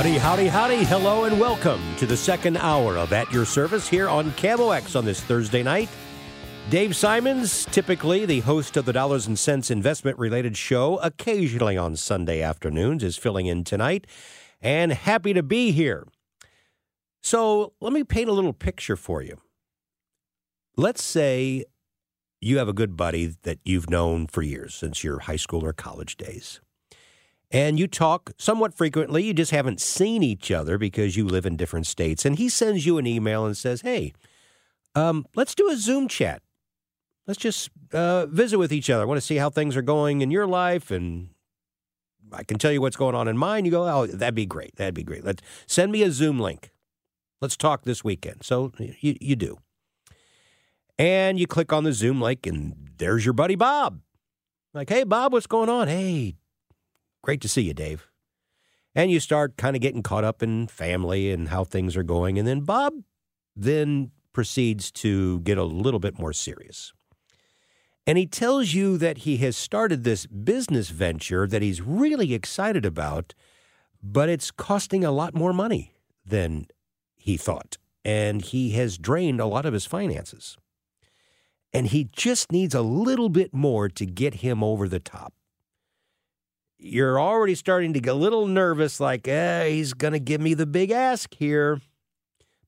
Howdy, howdy, howdy. Hello and welcome to the second hour of At Your Service here on KMOX on this Thursday night. Dave Simons, typically the host of the Dollars and Cents investment related show, occasionally on Sunday afternoons, is filling in tonight and happy to be here. So let me paint a little picture for you. Let's say you have a good buddy that you've known for years, since your high school or college days and you talk somewhat frequently. You just haven't seen each other because you live in different states. And he sends you an email and says, Hey, um, let's do a Zoom chat. Let's just uh, visit with each other. I want to see how things are going in your life, and I can tell you what's going on in mine. You go, Oh, that'd be great. That'd be great. Let's send me a Zoom link. Let's talk this weekend. So you, you do. And you click on the Zoom link, and there's your buddy Bob. Like, hey, Bob, what's going on? Hey, Great to see you, Dave. And you start kind of getting caught up in family and how things are going. And then Bob then proceeds to get a little bit more serious. And he tells you that he has started this business venture that he's really excited about, but it's costing a lot more money than he thought. And he has drained a lot of his finances. And he just needs a little bit more to get him over the top you're already starting to get a little nervous, like, eh, he's going to give me the big ask here.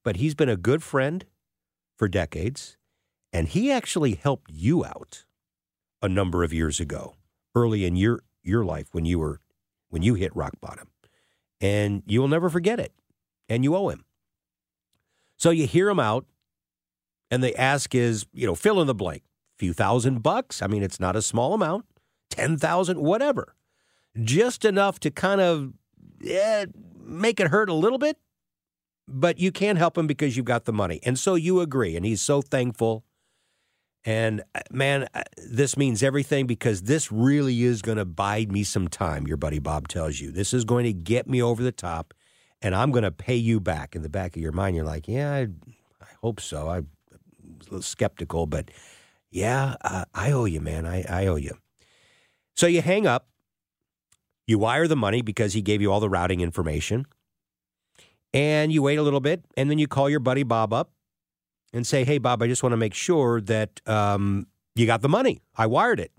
But he's been a good friend for decades, and he actually helped you out a number of years ago, early in your, your life when you were when you hit rock bottom. And you will never forget it. And you owe him. So you hear him out, and the ask is, you know, fill in the blank. A few thousand bucks. I mean, it's not a small amount. 10,000, whatever just enough to kind of yeah, make it hurt a little bit, but you can't help him because you've got the money. And so you agree. And he's so thankful. And uh, man, uh, this means everything because this really is going to buy me some time, your buddy Bob tells you. This is going to get me over the top, and I'm going to pay you back. In the back of your mind, you're like, yeah, I, I hope so. I'm a little skeptical, but yeah, uh, I owe you, man. I, I owe you. So you hang up you wire the money because he gave you all the routing information. And you wait a little bit, and then you call your buddy Bob up and say, Hey, Bob, I just want to make sure that um, you got the money. I wired it.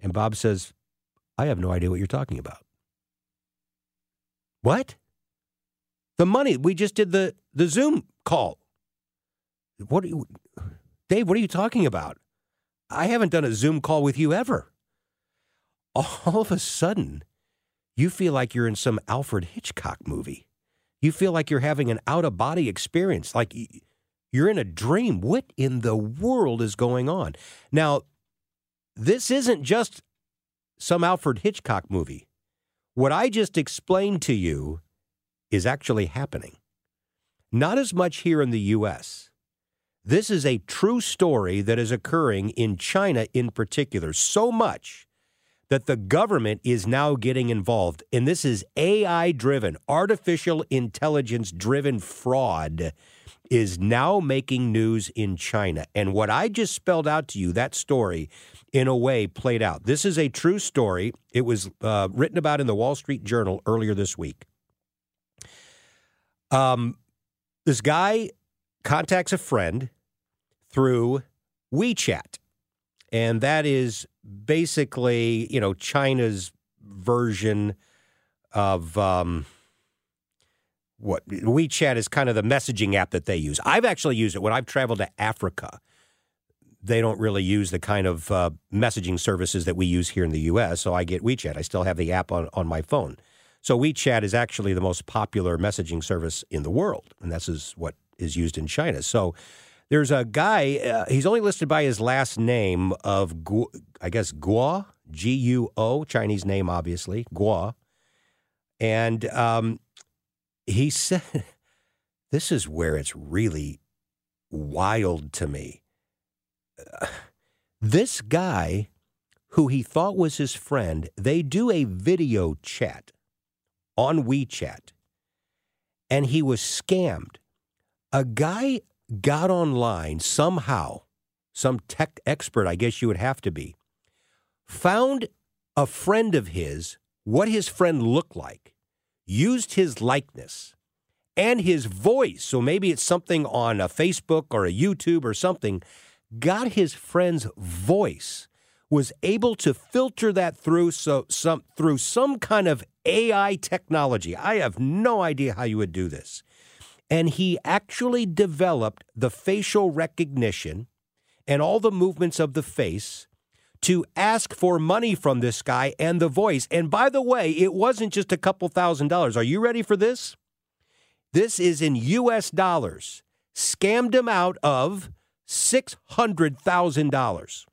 And Bob says, I have no idea what you're talking about. What? The money. We just did the, the Zoom call. What you, Dave, what are you talking about? I haven't done a Zoom call with you ever all of a sudden, you feel like you're in some Alfred Hitchcock movie. You feel like you're having an out of body experience, like you're in a dream. What in the world is going on? Now, this isn't just some Alfred Hitchcock movie. What I just explained to you is actually happening. Not as much here in the U.S. This is a true story that is occurring in China in particular, so much that the government is now getting involved. And this is AI driven, artificial intelligence driven fraud is now making news in China. And what I just spelled out to you, that story, in a way, played out. This is a true story. It was uh, written about in the Wall Street Journal earlier this week. Um, this guy contacts a friend through WeChat, and that is basically you know China's version of um, what WeChat is kind of the messaging app that they use. I've actually used it when I've traveled to Africa. They don't really use the kind of uh, messaging services that we use here in the U.S., so I get WeChat. I still have the app on, on my phone. So WeChat is actually the most popular messaging service in the world, and this is what is used in China. So there's a guy, uh, he's only listed by his last name of, Gu, I guess, Guo, G U O, Chinese name, obviously, Guo. And um, he said, this is where it's really wild to me. This guy, who he thought was his friend, they do a video chat on WeChat, and he was scammed. A guy got online somehow, some tech expert, I guess you would have to be, found a friend of his, what his friend looked like, used his likeness and his voice. So maybe it's something on a Facebook or a YouTube or something, got his friend's voice, was able to filter that through so some through some kind of AI technology. I have no idea how you would do this. And he actually developed the facial recognition and all the movements of the face to ask for money from this guy and the voice. And by the way, it wasn't just a couple thousand dollars. Are you ready for this? This is in US dollars. Scammed him out of $600,000.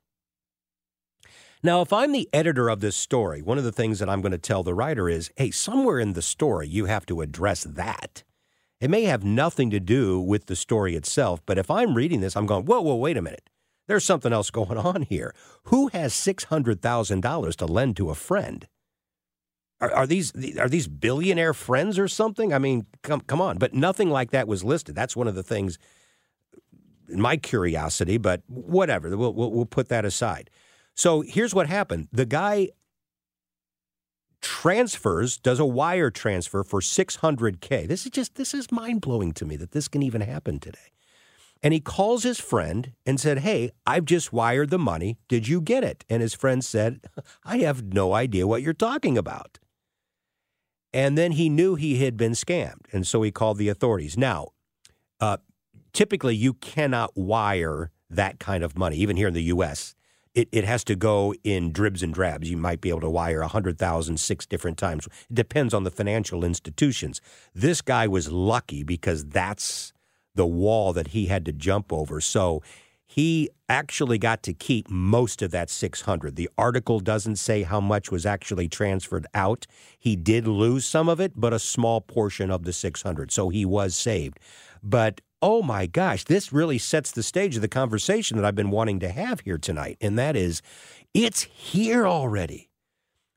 Now, if I'm the editor of this story, one of the things that I'm going to tell the writer is hey, somewhere in the story, you have to address that. It may have nothing to do with the story itself, but if I'm reading this, I'm going, whoa, whoa, wait a minute. There's something else going on here. Who has $600,000 to lend to a friend? Are, are, these are these billionaire friends or something? I mean, come come on, but nothing like that was listed. That's one of the things in my curiosity, but whatever. We'll, we'll, we'll put that aside. So here's what happened: the guy transfers, does a wire transfer for 600k. This is just this is mind blowing to me that this can even happen today. And he calls his friend and said, Hey, I've just wired the money. Did you get it? And his friend said, I have no idea what you're talking about. And then he knew he had been scammed. And so he called the authorities. Now, uh, typically, you cannot wire that kind of money, even here in the U.S. It, it has to go in dribs and drabs. You might be able to wire 100,000 six different times. It depends on the financial institutions. This guy was lucky because that's the wall that he had to jump over. So he actually got to keep most of that 600. The article doesn't say how much was actually transferred out. He did lose some of it, but a small portion of the 600. So he was saved. But oh my gosh, this really sets the stage of the conversation that I've been wanting to have here tonight. And that is, it's here already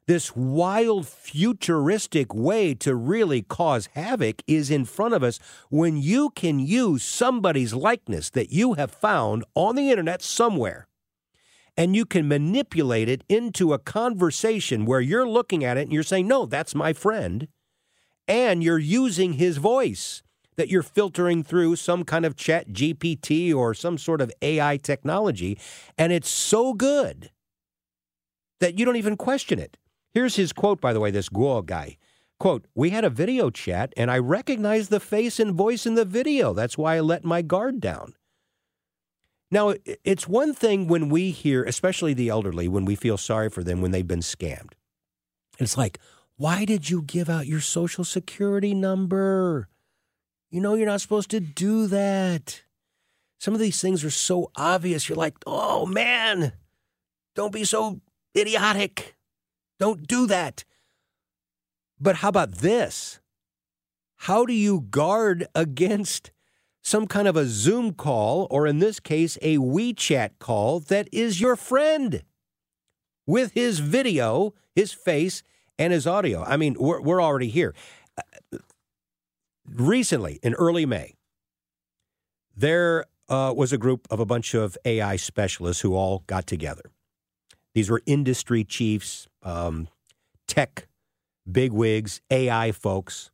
this wild futuristic way to really cause havoc is in front of us when you can use somebody's likeness that you have found on the internet somewhere and you can manipulate it into a conversation where you're looking at it and you're saying, No, that's my friend. And you're using his voice that you're filtering through some kind of chat GPT or some sort of AI technology. And it's so good that you don't even question it. Here's his quote, by the way, this Guo guy. Quote, we had a video chat and I recognized the face and voice in the video. That's why I let my guard down. Now, it's one thing when we hear, especially the elderly, when we feel sorry for them when they've been scammed. It's like, why did you give out your social security number? You know, you're not supposed to do that. Some of these things are so obvious. You're like, oh man, don't be so idiotic. Don't do that. But how about this? How do you guard against some kind of a Zoom call, or in this case, a WeChat call that is your friend with his video, his face, and his audio? I mean, we're, we're already here. Recently, in early May, there uh, was a group of a bunch of AI specialists who all got together. These were industry chiefs, um, tech bigwigs, AI folks.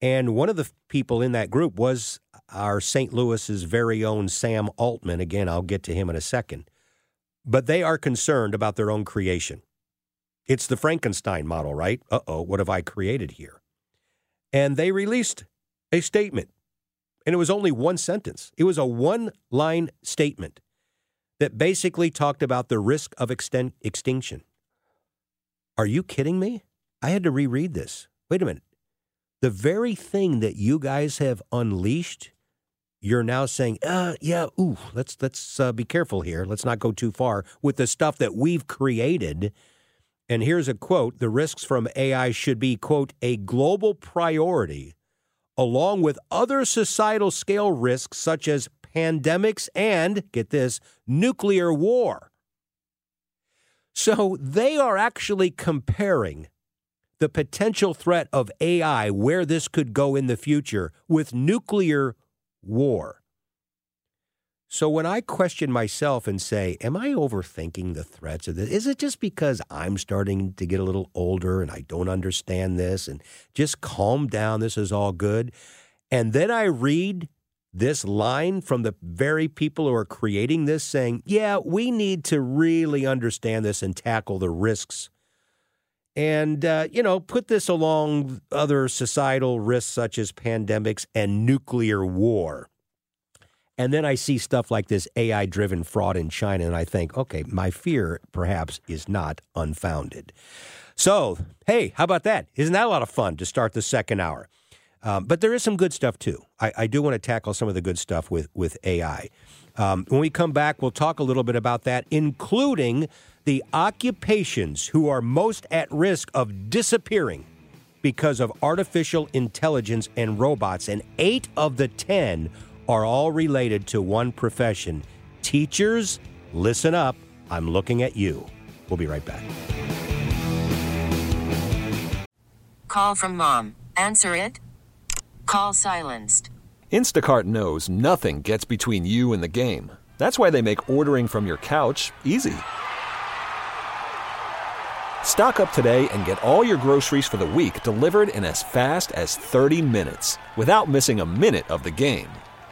And one of the people in that group was our St. Louis's very own Sam Altman. Again, I'll get to him in a second. But they are concerned about their own creation. It's the Frankenstein model, right? Uh oh, what have I created here? And they released a statement, and it was only one sentence. It was a one line statement that basically talked about the risk of extinction. Are you kidding me? I had to reread this. Wait a minute. The very thing that you guys have unleashed, you're now saying, uh, yeah, ooh, let's let's uh, be careful here. Let's not go too far with the stuff that we've created. And here's a quote: "The risks from AI should be quote a global priority, along with other societal scale risks such as pandemics and get this nuclear war." So they are actually comparing the potential threat of AI, where this could go in the future, with nuclear war. So when I question myself and say, Am I overthinking the threats of this? Is it just because I'm starting to get a little older and I don't understand this and just calm down? This is all good. And then I read this line from the very people who are creating this saying, Yeah, we need to really understand this and tackle the risks and uh, you know put this along other societal risks such as pandemics and nuclear war and then i see stuff like this ai driven fraud in china and i think okay my fear perhaps is not unfounded. So hey how about that? Isn't that a lot of fun to start the second hour? Um, but there is some good stuff too. I, I, do want to tackle some of the good stuff with with ai um, when we come back we'll talk a little bit about that including the occupations who are most at risk of disappearing because of artificial intelligence and robots, and eight of the 10 are all related to one profession. Teachers, listen up. I'm looking at you. We'll be right back. Call from mom. Answer it. Call silenced. Instacart knows nothing gets between you and the game. That's why they make ordering from your couch easy. Stock up today and get all your groceries for the week delivered in as fast as 30 minutes without missing a minute of the game.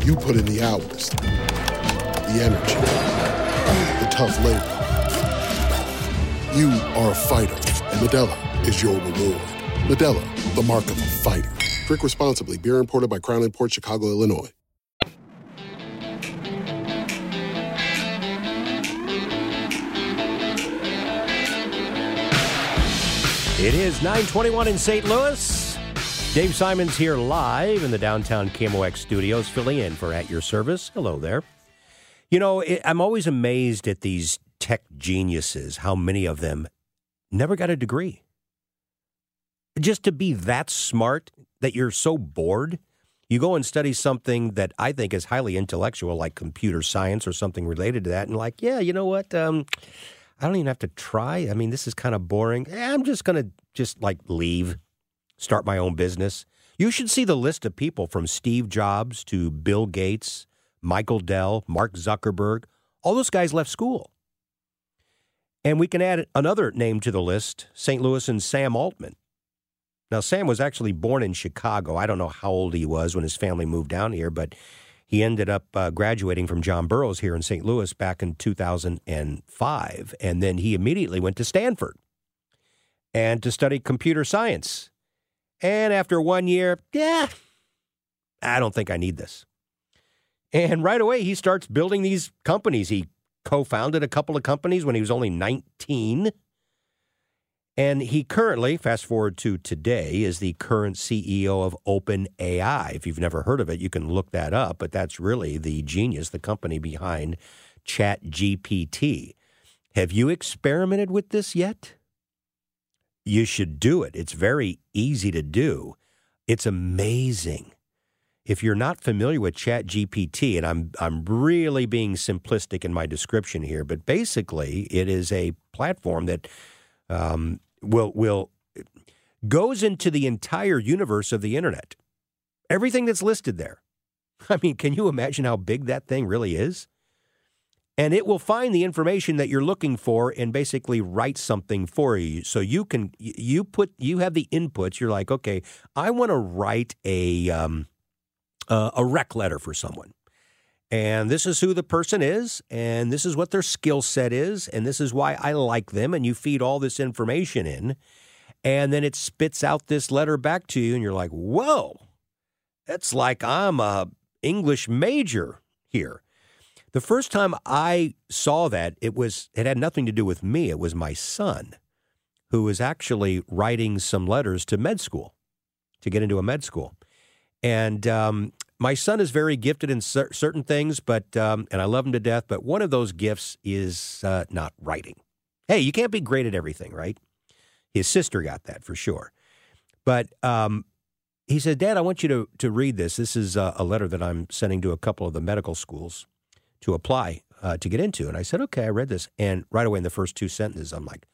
You put in the hours, the energy, the tough labor. You are a fighter, and Modelo is your reward. Modelo, the mark of a fighter. Drink responsibly. Beer imported by Crown Port Chicago, Illinois. It is 921 in St. Louis. Dave Simons here live in the downtown KMOX studios, filling in for At Your Service. Hello there. You know, I'm always amazed at these tech geniuses, how many of them never got a degree. Just to be that smart that you're so bored, you go and study something that I think is highly intellectual, like computer science or something related to that, and like, yeah, you know what? Um, I don't even have to try. I mean, this is kind of boring. Eh, I'm just going to just like leave, start my own business. You should see the list of people from Steve Jobs to Bill Gates, Michael Dell, Mark Zuckerberg. All those guys left school. And we can add another name to the list St. Louis and Sam Altman. Now, Sam was actually born in Chicago. I don't know how old he was when his family moved down here, but he ended up uh, graduating from John Burroughs here in St. Louis back in 2005. And then he immediately went to Stanford and to study computer science. And after one year, yeah, I don't think I need this. And right away, he starts building these companies. He co founded a couple of companies when he was only 19. And he currently, fast forward to today, is the current CEO of OpenAI. If you've never heard of it, you can look that up, but that's really the genius, the company behind ChatGPT. Have you experimented with this yet? You should do it. It's very easy to do. It's amazing. If you're not familiar with ChatGPT, and I'm I'm really being simplistic in my description here, but basically it is a platform that um, will will goes into the entire universe of the internet. Everything that's listed there. I mean, can you imagine how big that thing really is? And it will find the information that you're looking for and basically write something for you. So you can you put you have the inputs. You're like, okay, I want to write a um, uh, a rec letter for someone. And this is who the person is, and this is what their skill set is, and this is why I like them. And you feed all this information in, and then it spits out this letter back to you, and you're like, whoa, that's like I'm a English major here. The first time I saw that, it was it had nothing to do with me. It was my son, who was actually writing some letters to med school, to get into a med school. And um, my son is very gifted in cer- certain things, but um, and I love him to death. But one of those gifts is uh, not writing. Hey, you can't be great at everything, right? His sister got that for sure. But um, he said, Dad, I want you to, to read this. This is a, a, letter that I'm sending to a couple of the medical schools to apply uh, to get into. And I said, okay, I read this. And right away in the first two sentences, I'm like,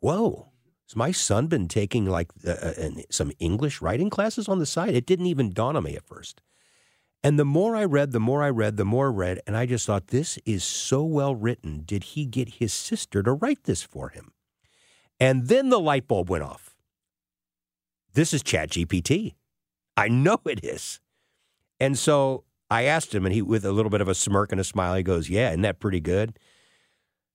whoa, has my son been taking like uh, uh some English writing classes on the side? It didn't even dawn on me at first. And the more I read, the more I read, the more I read. And I just thought, this is so well written. Did he get his sister to write this for him? And then the light bulb went off. This is ChatGPT. I know it is. And so I asked him, and he, with a little bit of a smirk and a smile, he goes, Yeah, isn't that pretty good?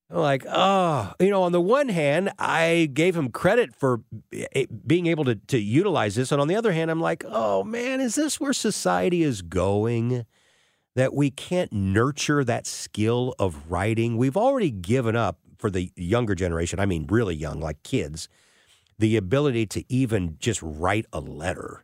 I'm like, oh, you know, on the one hand, I gave him credit for eh, being able to, to utilize this. And on the other hand, I'm like, oh man, is this where society is going? That we can't nurture that skill of writing? We've already given up for the younger generation, I mean, really young, like kids, the ability to even just write a letter.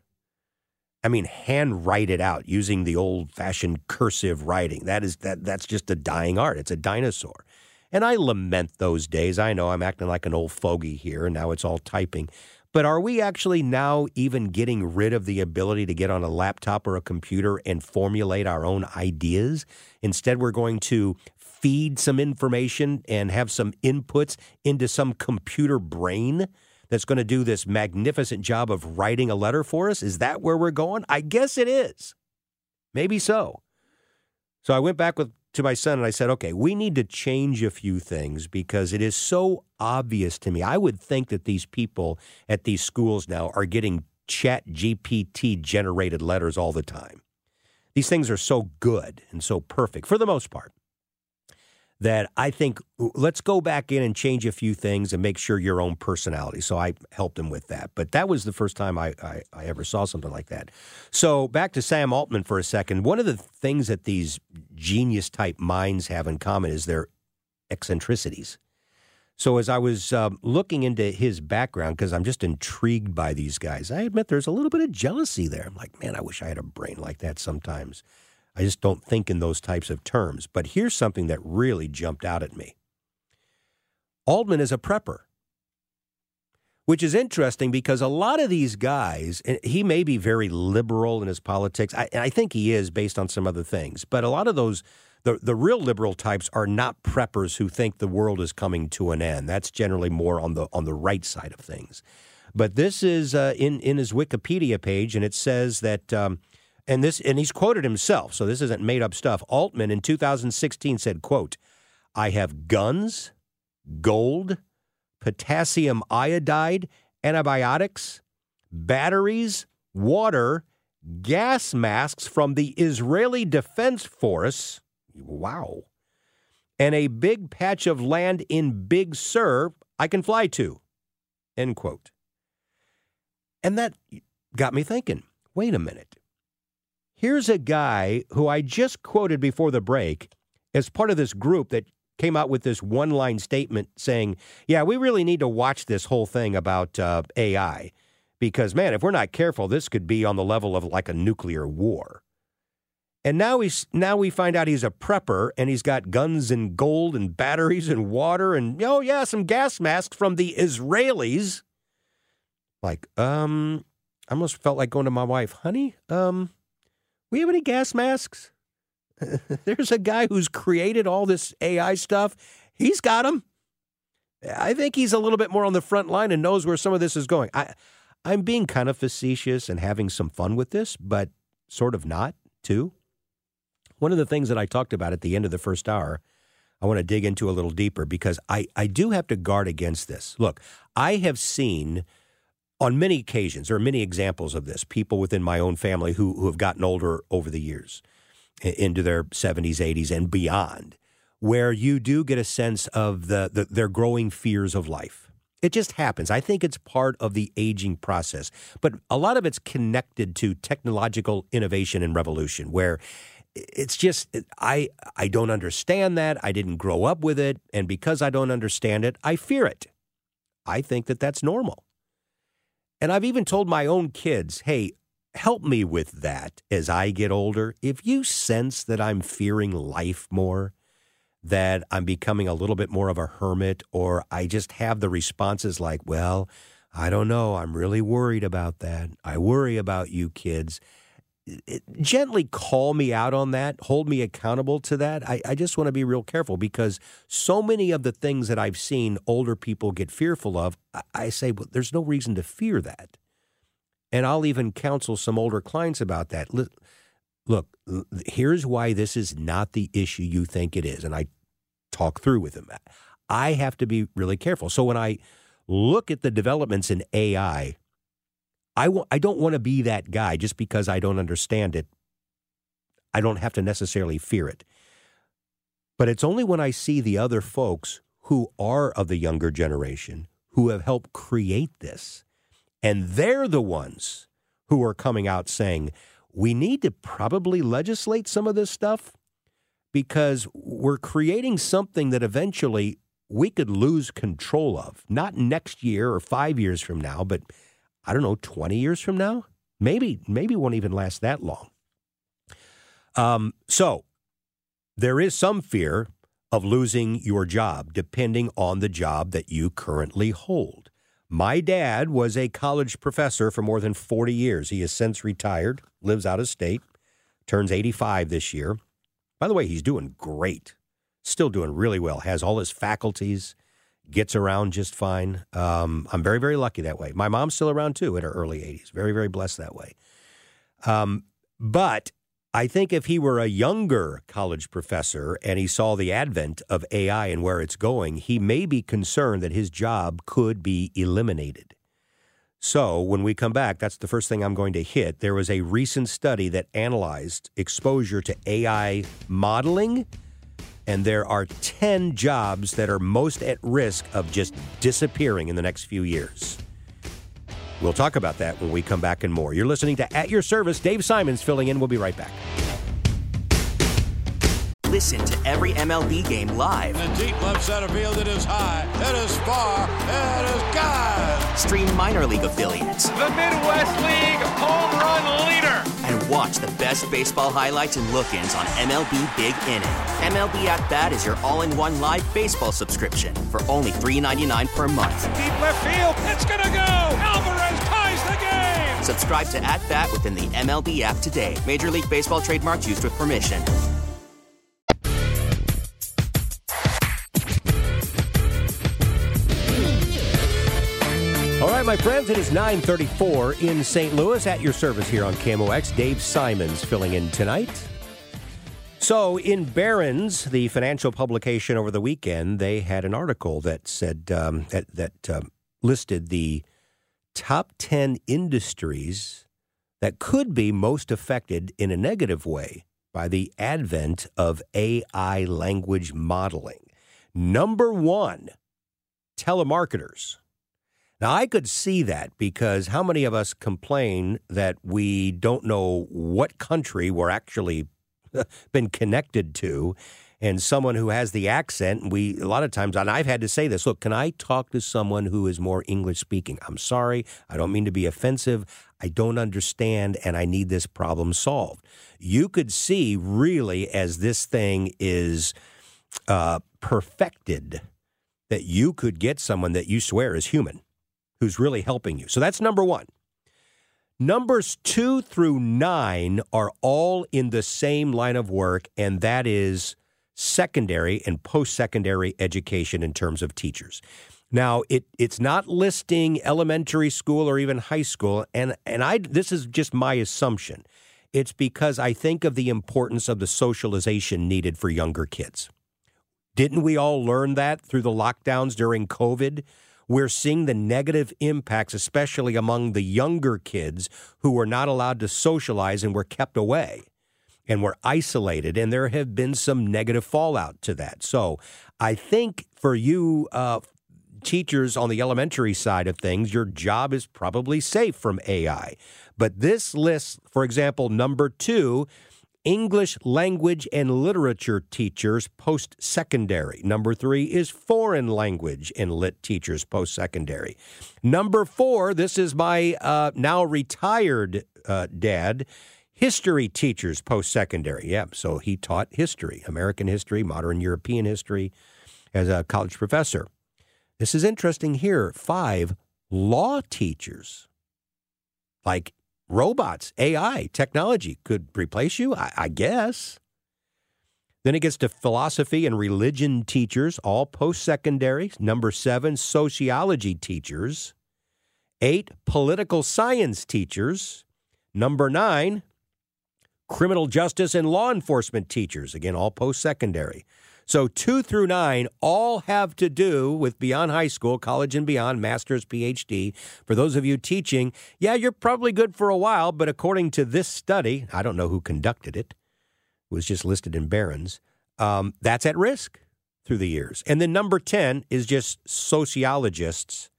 I mean, hand write it out using the old fashioned cursive writing. That is that that's just a dying art. It's a dinosaur. And I lament those days. I know I'm acting like an old fogey here, and now it's all typing. But are we actually now even getting rid of the ability to get on a laptop or a computer and formulate our own ideas? Instead, we're going to feed some information and have some inputs into some computer brain that's going to do this magnificent job of writing a letter for us? Is that where we're going? I guess it is. Maybe so. So I went back with to my son and I said, okay, we need to change a few things because it is so obvious to me. I would think that these people at these schools now are getting chat GPT generated letters all the time. These things are so good and so perfect for the most part that I think let's go back in and change a few things and make sure your own personality. So I helped him with that. But that was the first time I, I, I, ever saw something like that. So back to Sam Altman for a second. One of the things that these genius type minds have in common is their eccentricities. So as I was um, looking into his background, because I'm just intrigued by these guys, I admit there's a little bit of jealousy there. I'm like, man, I wish I had a brain like that sometimes. I just don't think in those types of terms. But here's something that really jumped out at me Altman is a prepper, which is interesting because a lot of these guys, he may be very liberal in his politics. I, I think he is based on some other things. But a lot of those, the, the real liberal types are not preppers who think the world is coming to an end. That's generally more on the on the right side of things. But this is uh, in in his Wikipedia page, and it says that um, and this and he's quoted himself, so this isn't made up stuff. Altman in 2016 said, quote, I have guns, gold, potassium iodide, antibiotics, batteries, water, gas masks from the Israeli Defense Force. Wow. And a big patch of land in Big Sur I can fly to. End quote. And that got me thinking wait a minute Here's a guy who I just quoted before the break as part of this group that came out with this one line statement saying, Yeah, we really need to watch this whole thing about uh, AI because, man, if we're not careful, this could be on the level of like a nuclear war. And now he's now we find out he's a prepper and he's got guns and gold and batteries and water and oh yeah, some gas masks from the Israelis. Like, um, I almost felt like going to my wife, honey, um, we have any gas masks? There's a guy who's created all this AI stuff. He's got them. I think he's a little bit more on the front line and knows where some of this is going. I, I'm being kind of facetious and having some fun with this, but sort of not, too. One of the things that I talked about at the end of the first hour, I want to dig into a little deeper because I, I do have to guard against this. Look, I have seen on many occasions, there are many examples of this, people within my own family who, who have gotten older over the years into their 70s, 80s, and beyond, where you do get a sense of the, the their growing fears of life. It just happens. I think it's part of the aging process, but a lot of it's connected to technological innovation and revolution, where it's just I I don't understand that. I didn't grow up with it, and because I don't understand it, I fear it. I think that that's normal. And I've even told my own kids, "Hey, help me with that as I get older. If you sense that I'm fearing life more, that I'm becoming a little bit more of a hermit, or I just have the responses like, well, I don't know. I'm really worried about that. I worry about you kids. Gently call me out on that, hold me accountable to that. I, I just want to be real careful because so many of the things that I've seen older people get fearful of, I, I say, well, there's no reason to fear that. And I'll even counsel some older clients about that. Look, here's why this is not the issue you think it is. And I talk through with them. I have to be really careful. So when I look at the developments in AI, I w- I don't want to be that guy just because I don't understand it. I don't have to necessarily fear it. But it's only when I see the other folks who are of the younger generation who have helped create this and they're the ones who are coming out saying, we need to probably legislate some of this stuff because we're creating something that eventually we could lose control of. Not next year or five years from now, but I don't know, 20 years from now? Maybe, maybe won't even last that long. Um, so there is some fear of losing your job depending on the job that you currently hold. My dad was a college professor for more than 40 years. He has since retired, lives out of state, turns 85 this year. By the way, he's doing great, still doing really well, has all his faculties, gets around just fine. Um, I'm very, very lucky that way. My mom's still around too in her early 80s. Very, very blessed that way. Um, but I think if he were a younger college professor and he saw the advent of AI and where it's going, he may be concerned that his job could be eliminated. So, when we come back, that's the first thing I'm going to hit. There was a recent study that analyzed exposure to AI modeling, and there are 10 jobs that are most at risk of just disappearing in the next few years. We'll talk about that when we come back and more. You're listening to At Your Service. Dave Simons filling in. We'll be right back. Listen to every MLB game live. In the deep left center field, it is high, it is far, it is God. Stream minor league affiliates. The Midwest League home run leader. And watch the best baseball highlights and look ins on MLB Big Inning. MLB At Bat is your all in one live baseball subscription for only $3.99 per month. Deep left field, it's going to go. Alvarez ties the game. Subscribe to At Bat within the MLB app today. Major League Baseball trademarks used with permission. All right, my friends, it is 934 in St. Louis at your service here on KMOX. Dave Simons filling in tonight. So, in Barron's, the financial publication over the weekend, they had an article that said um, that, that um, listed the top 10 industries that could be most affected in a negative way by the advent of AI language modeling. Number one, telemarketers. Now, I could see that because how many of us complain that we don't know what country we're actually been connected to? And someone who has the accent, we a lot of times, and I've had to say this look, can I talk to someone who is more English speaking? I'm sorry. I don't mean to be offensive. I don't understand, and I need this problem solved. You could see really as this thing is uh, perfected that you could get someone that you swear is human who's really helping you. So that's number one. Numbers two through nine are all in the same line of work, and that is secondary and post secondary education in terms of teachers. Now, it, it's not listing elementary school or even high school, and, and I this is just my assumption. It's because I think of the importance of the socialization needed for younger kids. Didn't we all learn that through the lockdowns during COVID? We're seeing the negative impacts, especially among the younger kids who were not allowed to socialize and were kept away and were isolated. And there have been some negative fallout to that. So I think for you, uh, teachers on the elementary side of things, your job is probably safe from AI. But this list, for example, number two, English language and literature teachers post secondary. Number three is foreign language and lit teachers post secondary. Number four, this is my uh, now retired uh, dad, history teachers post secondary. Yeah, so he taught history, American history, modern European history as a college professor. This is interesting here. Five, law teachers. Like robots, AI, technology could replace you, I, I guess. Then it gets to philosophy and religion teachers, all post secondary. Number seven, sociology teachers. Eight, political science teachers. Number nine, criminal justice and law enforcement teachers, again, all post secondary. So two through nine all have to do with beyond high school, college and beyond, master's, PhD. For those of you teaching, yeah, you're probably good for a while, but according to this study, I don't know who conducted it, it was just listed in Barron's, um, that's at risk through the years. And then number 10 is just sociologists.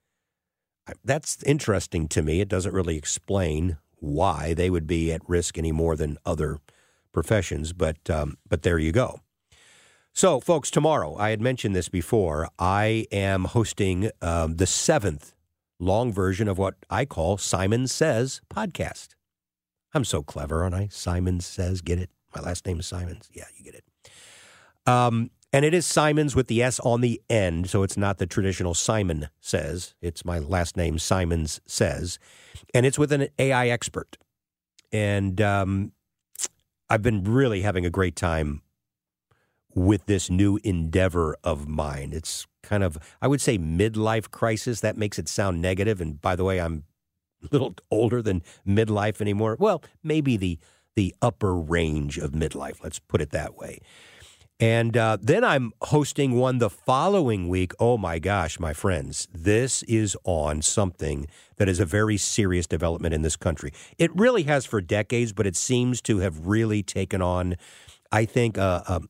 That's interesting to me. It doesn't really explain why they would be at risk any more than other professions, but um, but there you go. So, folks, tomorrow, I had mentioned this before, I am hosting um, the seventh long version of what I call Simon Says podcast. I'm so clever, aren't I? Simon Says, get it? My last name is Simons. Yeah, you get it. Um, and it is Simons with the S on the end, so it's not the traditional Simon Says. It's my last name, Simons Says. And it's with an AI expert. And um, I've been really having a great time with this new endeavor of mine. It's kind of, I would say, midlife crisis. That makes it sound negative. And by the way, I'm a little older than midlife anymore. Well, maybe the the upper range of midlife. Let's put it that way. And uh, then I'm hosting one the following week. Oh my gosh, my friends, this is on something that is a very serious development in this country. It really has for decades, but it seems to have really taken on, I think, uh, um,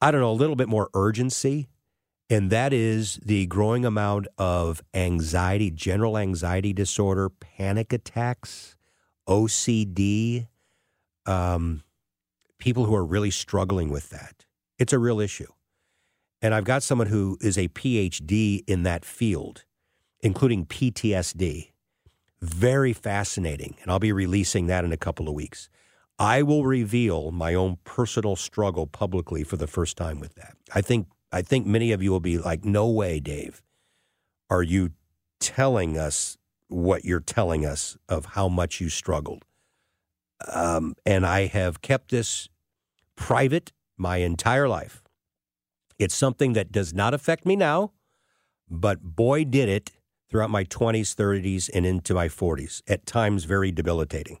I don't know, a little bit more urgency. And that is the growing amount of anxiety, general anxiety disorder, panic attacks, OCD, um, people who are really struggling with that. It's a real issue. And I've got someone who is a PhD in that field, including PTSD. Very fascinating. And I'll be releasing that in a couple of weeks. I will reveal my own personal struggle publicly for the first time with that. I think I think many of you will be like, "No way, Dave. Are you telling us what you're telling us of how much you struggled?" Um, and I have kept this private my entire life. It's something that does not affect me now, but boy, did it throughout my 20s, 30s, and into my 40s, at times very debilitating.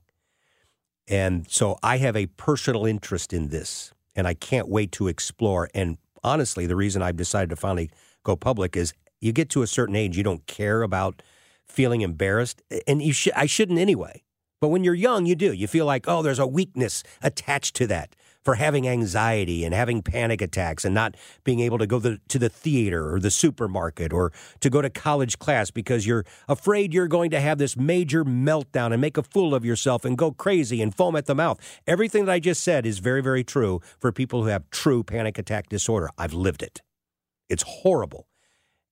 And so I have a personal interest in this, and I can't wait to explore. And honestly, the reason I've decided to finally go public is you get to a certain age, you don't care about feeling embarrassed, and you sh- I shouldn't anyway. But when you're young, you do. You feel like, oh, there's a weakness attached to that. For having anxiety and having panic attacks and not being able to go the, to the theater or the supermarket or to go to college class because you're afraid you're going to have this major meltdown and make a fool of yourself and go crazy and foam at the mouth. Everything that I just said is very, very true for people who have true panic attack disorder. I've lived it. It's horrible.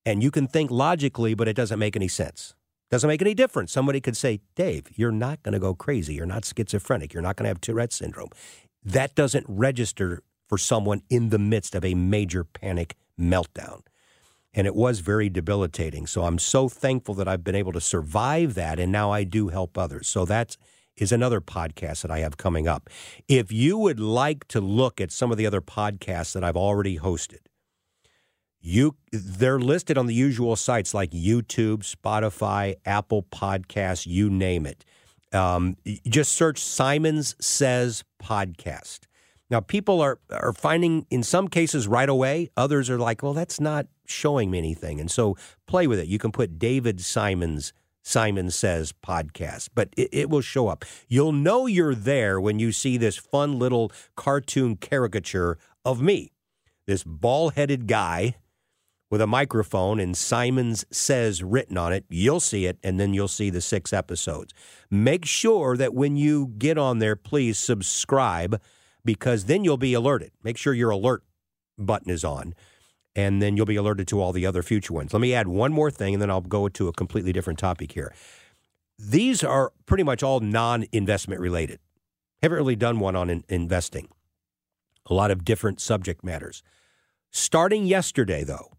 And you can think logically, but it doesn't make any sense. Doesn't make any difference. Somebody could say, Dave, you're not going to go crazy. You're not schizophrenic. You're not going to have Tourette syndrome. That doesn't register for someone in the midst of a major panic meltdown. And it was very debilitating. So I'm so thankful that I've been able to survive that. And now I do help others. So that is another podcast that I have coming up. If you would like to look at some of the other podcasts that I've already hosted, you they're listed on the usual sites like YouTube, Spotify, Apple Podcasts, you name it. Um, just search Simons Says Podcast. Now, people are are finding in some cases right away. Others are like, well, that's not showing me anything, and so play with it. You can put David Simons Simon Says podcast, but it, it, will show up. You'll know you're there when you see this fun little cartoon caricature of me, this ball headed guy with a microphone and Simons Says written on it. You'll see it, and then you'll see the six episodes. Make sure that when you get on there, please subscribe because then you'll be alerted. Make sure your alert button is on, and then you'll be alerted to all the other future ones. Let me add one more thing, and then I'll go to a completely different topic here. These are pretty much all non investment related. Haven't really done one on in- investing, a lot of different subject matters. Starting yesterday, though,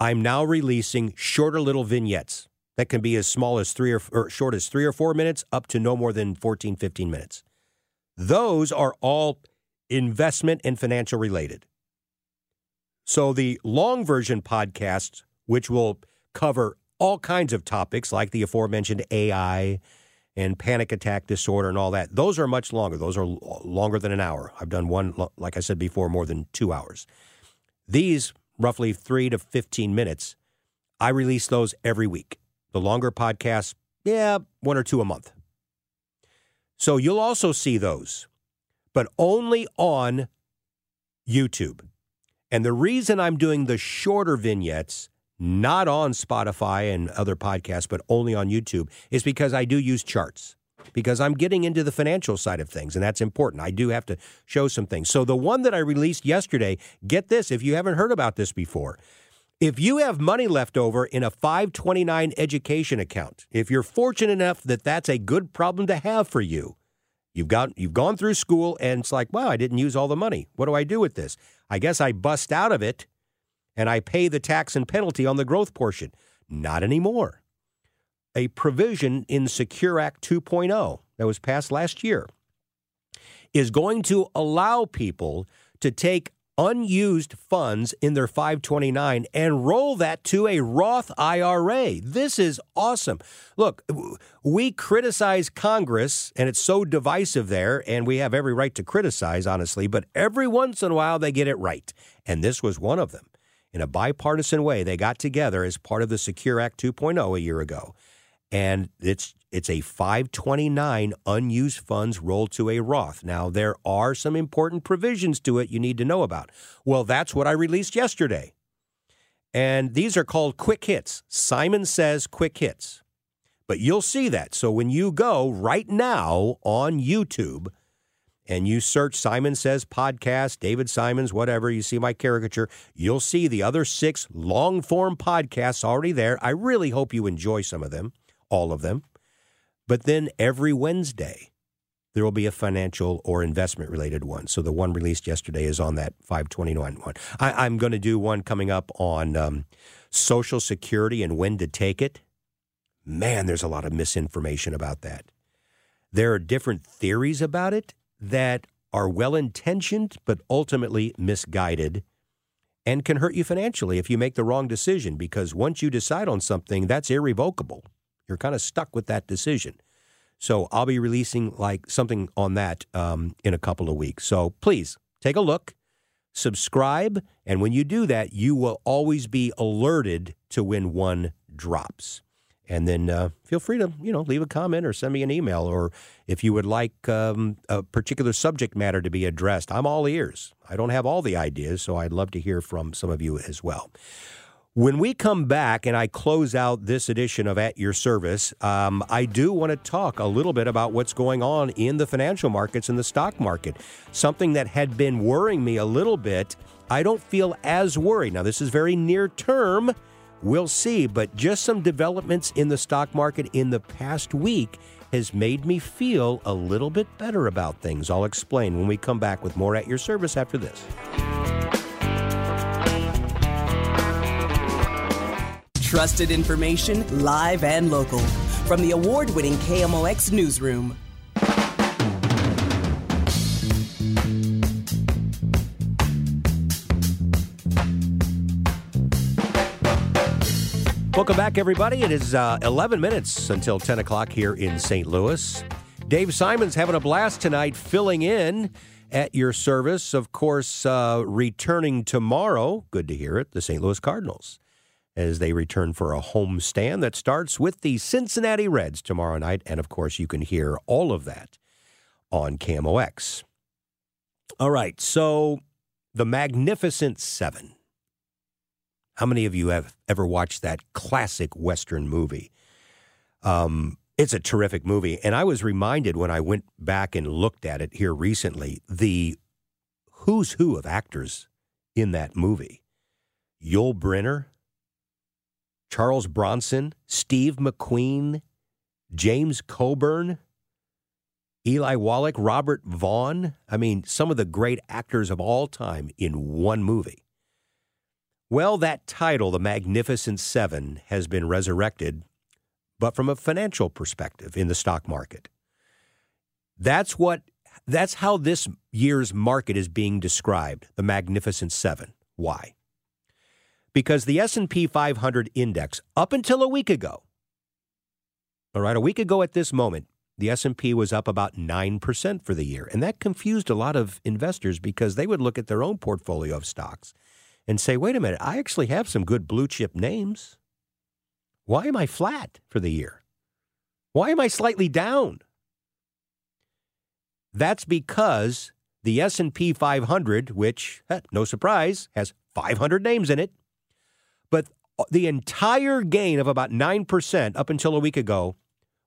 I'm now releasing shorter little vignettes that can be as small as three or, or, short as three or four minutes up to no more than 14, 15 minutes. Those are all investment and financial related. So the long version podcasts, which will cover all kinds of topics like the aforementioned AI and panic attack disorder and all that, those are much longer. Those are longer than an hour. I've done one, like I said before, more than two hours. These roughly three to 15 minutes. I release those every week. The longer podcasts, yeah, one or two a month. So you'll also see those, but only on YouTube. And the reason I'm doing the shorter vignettes, not on Spotify and other podcasts, but only on YouTube, is because I do use charts because I'm getting into the financial side of things, and that's important. I do have to show some things. So, the one that I released yesterday, get this if you haven't heard about this before. If you have money left over in a 529 education account, if you're fortunate enough that that's a good problem to have for you, you've got you've gone through school and it's like, wow, I didn't use all the money. What do I do with this? I guess I bust out of it and I pay the tax and penalty on the growth portion. Not anymore a provision in Secure Act 2.0 that was passed last year is going to allow people to take unused funds in their 529 and roll that to a Roth IRA. This is awesome. Look, we criticize Congress and it's so divisive there, and we have every right to criticize, honestly, but every once in a while they get it right. And this was one of them. In a bipartisan way, they got together as part of the Secure Act 2.0 a year ago and it's it's a 529 unused funds rolled to a Roth. Now there are some important provisions to it you need to know about. Well, that's what I released yesterday. And these are called quick hits. Simon says quick hits. But you'll see that. So when you go right now on YouTube and you search Simon Says podcast, David Simons, whatever, you see my caricature, you'll see the other six long form podcasts already there. I really hope you enjoy some of them all of them. But then every Wednesday, there will be a financial or investment related one. So the one released yesterday is on that 529 one. I, am going to do one coming up on um, Social Security and when to take it. Man, there's a lot of misinformation about that. There are different theories about it that are well intentioned, but ultimately misguided and can hurt you financially if you make the wrong decision because once you decide on something, that's irrevocable. You're kind of stuck with that decision. So I'll be releasing like something on that um, in a couple of weeks. So please take a look, subscribe, and when you do that, you will always be alerted to when one drops. And then uh, feel free to you know leave a comment or send me an email, or if you would like um, a particular subject matter to be addressed, I'm all ears. I don't have all the ideas, so I'd love to hear from some of you as well. When we come back and I close out this edition of At Your Service, um, I do want to talk a little bit about what's going on in the financial markets and the stock market. Something that had been worrying me a little bit. I don't feel as worried. Now, this is very near term. We'll see, but just some developments in the stock market in the past week has made me feel a little bit better about things. I'll explain when we come back with more At Your Service after this. Trusted information, live and local. From the award winning KMOX Newsroom. Welcome back, everybody. It is uh, 11 minutes until 10 o'clock here in St. Louis. Dave Simons having a blast tonight, filling in at your service. Of course, uh, returning tomorrow, good to hear it, the St. Louis Cardinals as they return for a home stand that starts with the Cincinnati Reds tomorrow night. And of course, you can hear all of that on KMOX. All right, so the Magnificent Seven. How many of you have ever watched that classic Western movie? Um, it's a terrific movie. And I was reminded when I went back and looked at it here recently the who's who of actors in that movie. Yul Brynner, Charles Bronson, Steve McQueen, James Coburn, Eli Wallach, Robert Vaughn. I mean, some of the great actors of all time in one movie. Well, that title, The Magnificent Seven, has been resurrected, but from a financial perspective in the stock market. That's what that's how this year's market is being described, the Magnificent Seven. Why? Because the S&P 500 index up until a week ago all right a week ago at this moment the S&P was up about 9% for the year. And that confused a lot of investors because they would look at their own portfolio of stocks and say wait a minute I actually have some good blue chip names. Why am I flat for the year? Why am I slightly down? That's because the S&P 500 which no surprise has 500 names in it the entire gain of about 9% up until a week ago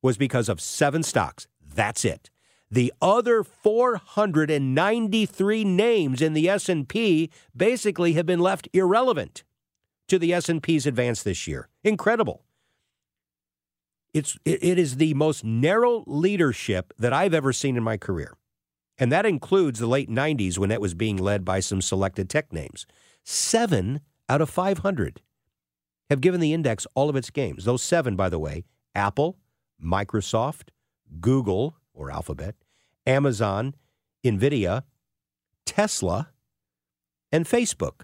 was because of seven stocks. That's it. The other 493 names in the S&P basically have been left irrelevant to the S&P's advance this year. Incredible. It's it is the most narrow leadership that I've ever seen in my career. And that includes the late 90s when it was being led by some selected tech names. 7 out of 500 have given the index all of its games. Those seven, by the way Apple, Microsoft, Google or Alphabet, Amazon, NVIDIA, Tesla, and Facebook,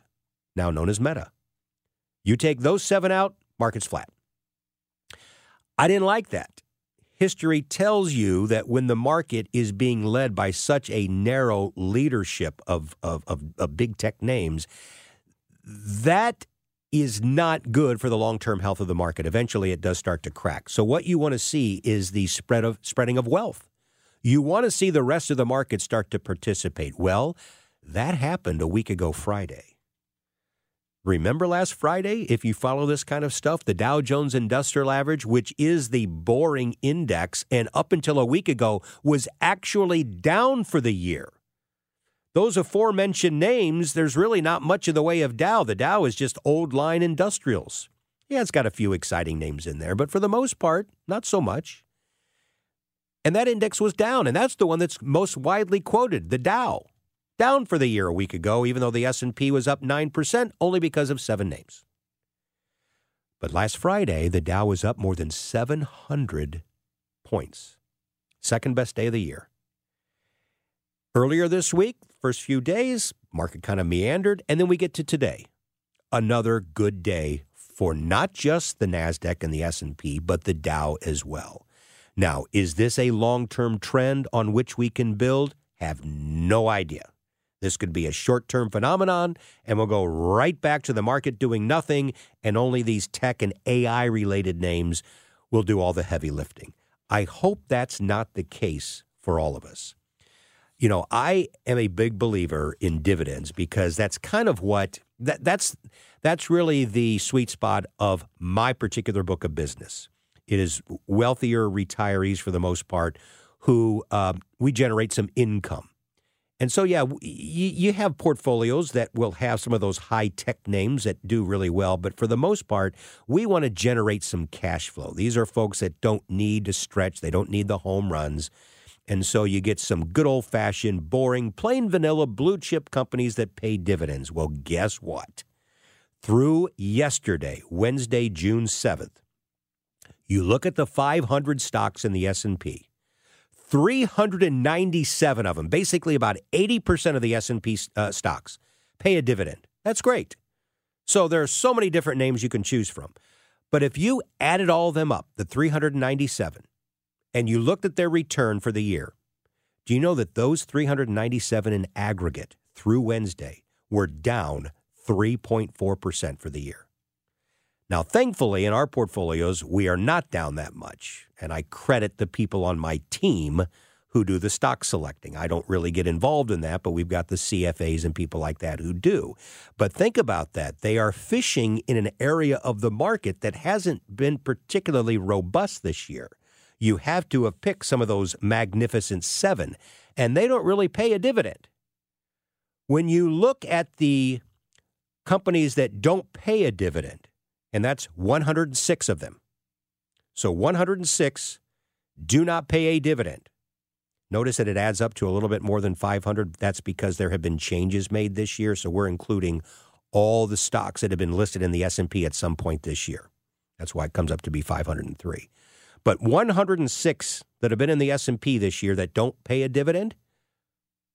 now known as Meta. You take those seven out, market's flat. I didn't like that. History tells you that when the market is being led by such a narrow leadership of, of, of, of big tech names, that is not good for the long-term health of the market. Eventually it does start to crack. So what you want to see is the spread of spreading of wealth. You want to see the rest of the market start to participate. Well, that happened a week ago Friday. Remember last Friday, if you follow this kind of stuff, the Dow Jones Industrial Average, which is the boring index, and up until a week ago was actually down for the year those aforementioned names, there's really not much in the way of Dow. The Dow is just old line industrials. Yeah, it's got a few exciting names in there, but for the most part, not so much. And that index was down, and that's the one that's most widely quoted, the Dow. Down for the year a week ago, even though the S&P was up 9% only because of seven names. But last Friday, the Dow was up more than 700 points. Second best day of the year. Earlier this week, first few days, market kind of meandered, and then we get to today. Another good day for not just the Nasdaq and the S&P, but the Dow as well. Now, is this a long-term trend on which we can build? Have no idea. This could be a short-term phenomenon and we'll go right back to the market doing nothing and only these tech and AI related names will do all the heavy lifting. I hope that's not the case for all of us. You know, I am a big believer in dividends because that's kind of what that, that's that's really the sweet spot of my particular book of business. It is wealthier retirees for the most part who uh, we generate some income. And so, yeah, you have portfolios that will have some of those high tech names that do really well. But for the most part, we want to generate some cash flow. These are folks that don't need to stretch, they don't need the home runs. And so you get some good old fashioned, boring, plain vanilla blue chip companies that pay dividends. Well, guess what? Through yesterday, Wednesday, June 7th, you look at the 500 stocks in the S&P 397 of them, basically about 80% of the S&P uh, stocks pay a dividend. That's great. So there are so many different names you can choose from. But if you added all of them up, the 397, and you looked at their return for the year, do you know that those 397 in aggregate through Wednesday were down 3.4% for the year? Now, thankfully, in our portfolios, we are not down that much. And I credit the people on my team who do the stock selecting. I don't really get involved in that, but we've got the CFAs and people like that who do. But think about that. They are fishing in an area of the market that hasn't been particularly robust this year. You have to have picked some of those magnificent seven, and they don't really pay a dividend. When you look at the companies that don't pay a dividend, and that's 106 of them. So 106 do not pay a dividend. Notice that it adds up to a little bit more than 500. That's because there have been changes made this year, so we're including all the stocks that have been listed in the S&P at some point this year. That's why it comes up to be 503. But 106 that have been in the S&P this year that don't pay a dividend,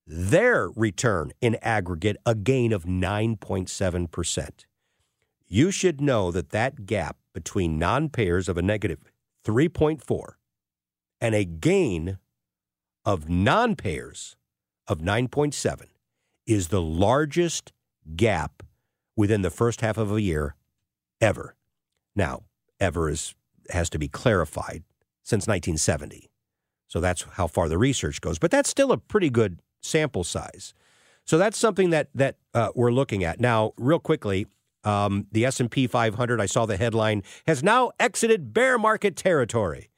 their return in aggregate a gain of 9.7% you should know that that gap between non payers of a negative 3.4 and a gain of non payers of 9.7 is the largest gap within the first half of a year ever. Now, ever is, has to be clarified since 1970. So that's how far the research goes. But that's still a pretty good sample size. So that's something that that uh, we're looking at now. Real quickly, um, the S&P 500, I saw the headline, has now exited bear market territory.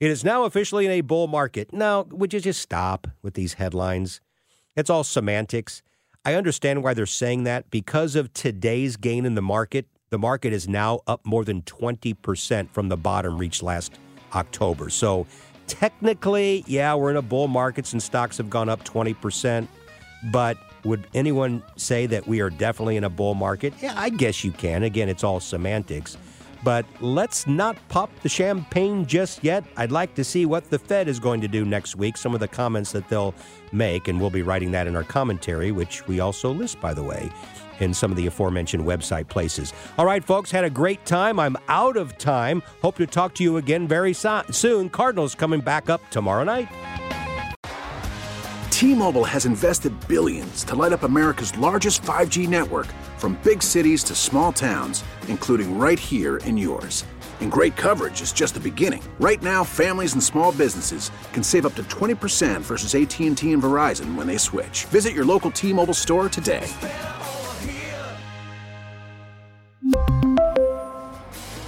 It is now officially in a bull market. Now, would you just stop with these headlines? It's all semantics. I understand why they're saying that because of today's gain in the market. The market is now up more than 20% from the bottom reached last October. So, technically, yeah, we're in a bull market and stocks have gone up 20%, but would anyone say that we are definitely in a bull market? Yeah, I guess you can. Again, it's all semantics. But let's not pop the champagne just yet. I'd like to see what the Fed is going to do next week, some of the comments that they'll make, and we'll be writing that in our commentary, which we also list, by the way, in some of the aforementioned website places. All right, folks, had a great time. I'm out of time. Hope to talk to you again very soon. Cardinals coming back up tomorrow night. T-Mobile has invested billions to light up America's largest 5G network from big cities to small towns, including right here in yours. And great coverage is just the beginning. Right now, families and small businesses can save up to 20% versus AT&T and Verizon when they switch. Visit your local T-Mobile store today.